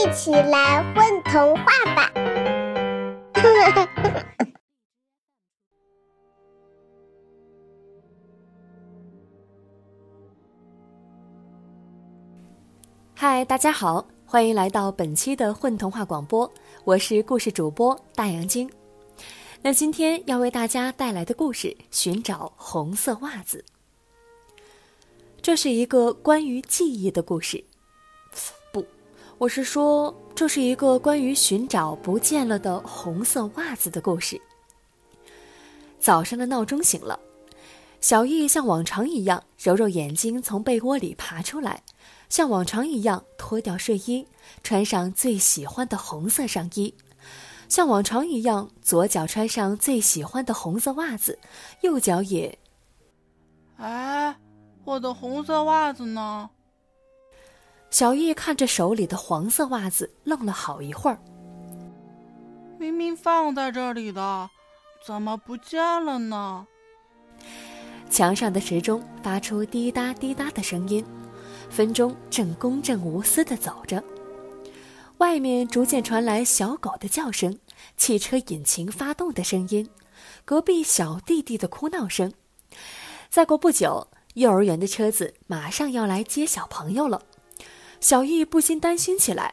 一起来混童话吧！嗨，大家好，欢迎来到本期的混童话广播，我是故事主播大杨晶。那今天要为大家带来的故事《寻找红色袜子》，这是一个关于记忆的故事。我是说，这是一个关于寻找不见了的红色袜子的故事。早上的闹钟醒了，小易像往常一样揉揉眼睛，从被窝里爬出来，像往常一样脱掉睡衣，穿上最喜欢的红色上衣。像往常一样，左脚穿上最喜欢的红色袜子，右脚也……哎，我的红色袜子呢？小易看着手里的黄色袜子，愣了好一会儿。明明放在这里的，怎么不见了呢？墙上的时钟发出滴答滴答的声音，分钟正公正无私的走着。外面逐渐传来小狗的叫声，汽车引擎发动的声音，隔壁小弟弟的哭闹声。再过不久，幼儿园的车子马上要来接小朋友了。小易不禁担心起来：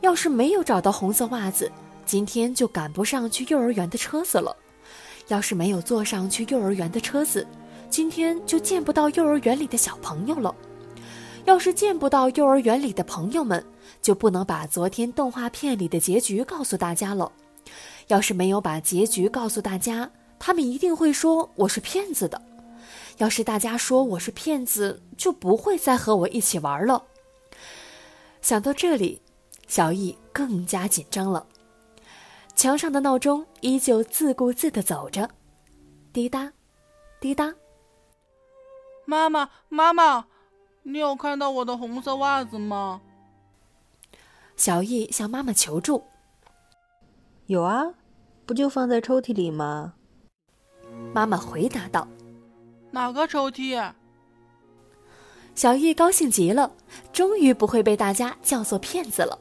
要是没有找到红色袜子，今天就赶不上去幼儿园的车子了；要是没有坐上去幼儿园的车子，今天就见不到幼儿园里的小朋友了；要是见不到幼儿园里的朋友们，就不能把昨天动画片里的结局告诉大家了。要是没有把结局告诉大家，他们一定会说我是骗子的。要是大家说我是骗子，就不会再和我一起玩了。想到这里，小易更加紧张了。墙上的闹钟依旧自顾自地走着，滴答，滴答。妈妈，妈妈，你有看到我的红色袜子吗？小易向妈妈求助。有啊，不就放在抽屉里吗？妈妈回答道。哪个抽屉？小易高兴极了，终于不会被大家叫做骗子了。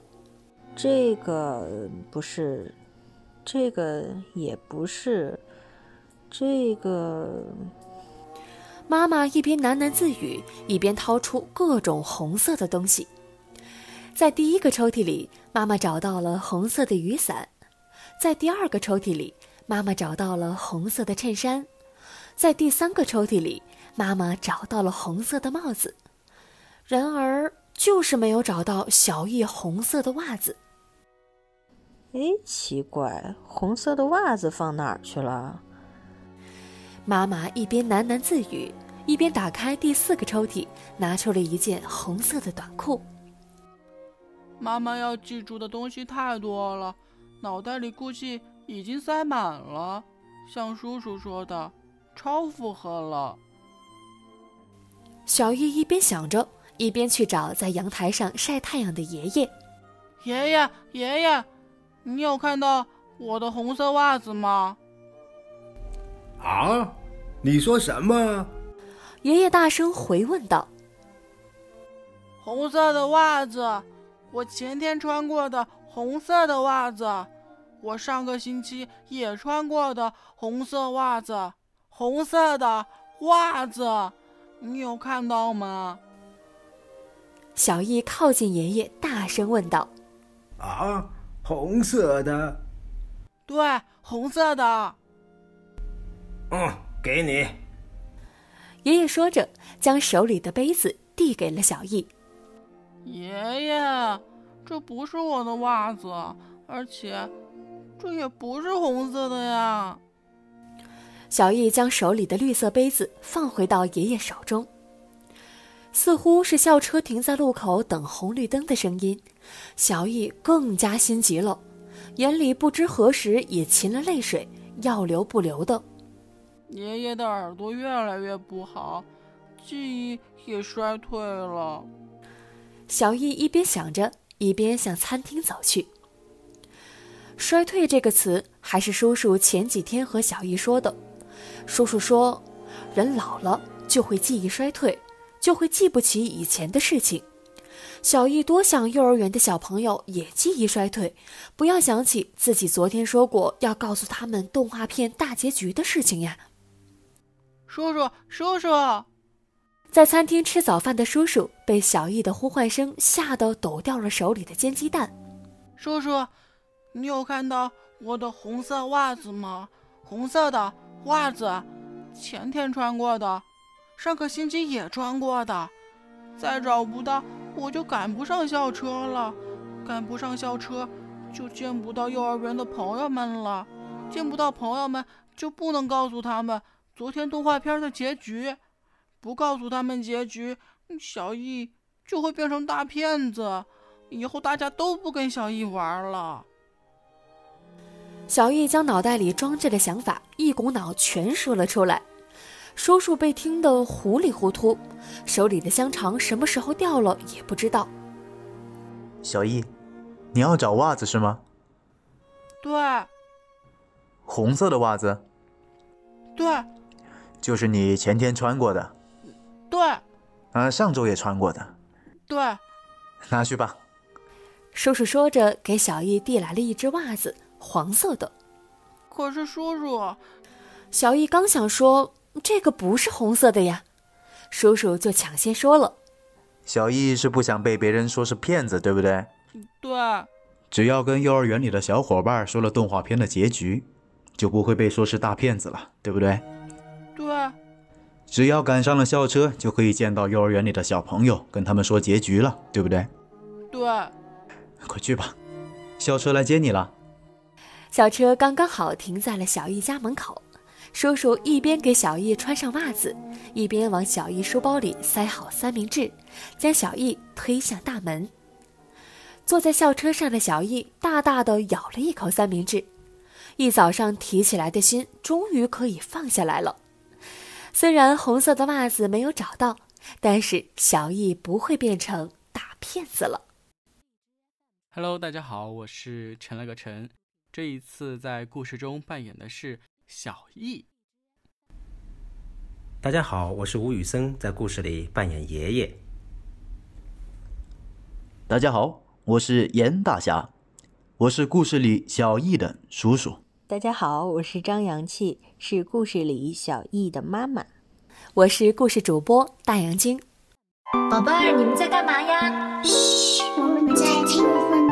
这个不是，这个也不是，这个……妈妈一边喃喃自语，一边掏出各种红色的东西。在第一个抽屉里，妈妈找到了红色的雨伞；在第二个抽屉里，妈妈找到了红色的衬衫；在第三个抽屉里，妈妈找到了红色的帽子。然而，就是没有找到小易红色的袜子。哎，奇怪，红色的袜子放哪儿去了？妈妈一边喃喃自语，一边打开第四个抽屉，拿出了一件红色的短裤。妈妈要记住的东西太多了，脑袋里估计已经塞满了。像叔叔说的，超负荷了。小易一边想着，一边去找在阳台上晒太阳的爷爷。爷爷，爷爷，你有看到我的红色袜子吗？啊，你说什么？爷爷大声回问道。红色的袜子。我前天穿过的红色的袜子，我上个星期也穿过的红色袜子，红色的袜子，你有看到吗？小易靠近爷爷，大声问道：“啊，红色的？对，红色的。嗯，给你。”爷爷说着，将手里的杯子递给了小易。爷爷，这不是我的袜子，而且这也不是红色的呀。小易将手里的绿色杯子放回到爷爷手中，似乎是校车停在路口等红绿灯的声音。小易更加心急了，眼里不知何时也噙了泪水，要流不流的。爷爷的耳朵越来越不好，记忆也衰退了。小易一边想着，一边向餐厅走去。衰退这个词还是叔叔前几天和小易说的。叔叔说，人老了就会记忆衰退，就会记不起以前的事情。小易多想幼儿园的小朋友也记忆衰退，不要想起自己昨天说过要告诉他们动画片大结局的事情呀。叔叔，叔叔，在餐厅吃早饭的叔叔被小易的呼唤声吓得抖掉了手里的煎鸡蛋。叔叔，你有看到我的红色袜子吗？红色的袜子，前天穿过的，上个星期也穿过的，再找不到。我就赶不上校车了，赶不上校车，就见不到幼儿园的朋友们了，见不到朋友们就不能告诉他们昨天动画片的结局，不告诉他们结局，小易就会变成大骗子，以后大家都不跟小易玩了。小易将脑袋里装着的想法一股脑全说了出来。叔叔被听得糊里糊涂，手里的香肠什么时候掉了也不知道。小易，你要找袜子是吗？对。红色的袜子。对。就是你前天穿过的。对。啊，上周也穿过的。对。拿去吧。叔叔说着，给小易递来了一只袜子，黄色的。可是叔叔，小易刚想说。这个不是红色的呀，叔叔就抢先说了。小易是不想被别人说是骗子，对不对？对。只要跟幼儿园里的小伙伴说了动画片的结局，就不会被说是大骗子了，对不对？对。只要赶上了校车，就可以见到幼儿园里的小朋友，跟他们说结局了，对不对？对。快去吧，校车来接你了。校车刚刚好停在了小易家门口。叔叔一边给小易穿上袜子，一边往小易书包里塞好三明治，将小易推向大门。坐在校车上的小易大大的咬了一口三明治，一早上提起来的心终于可以放下来了。虽然红色的袜子没有找到，但是小易不会变成大骗子了。Hello，大家好，我是陈了个陈，这一次在故事中扮演的是。小易，大家好，我是吴宇森，在故事里扮演爷爷。大家好，我是严大侠，我是故事里小易的叔叔。大家好，我是张阳气，是故事里小易的妈妈。我是故事主播大杨晶。宝贝儿，你们在干嘛呀？嘘，我们在听。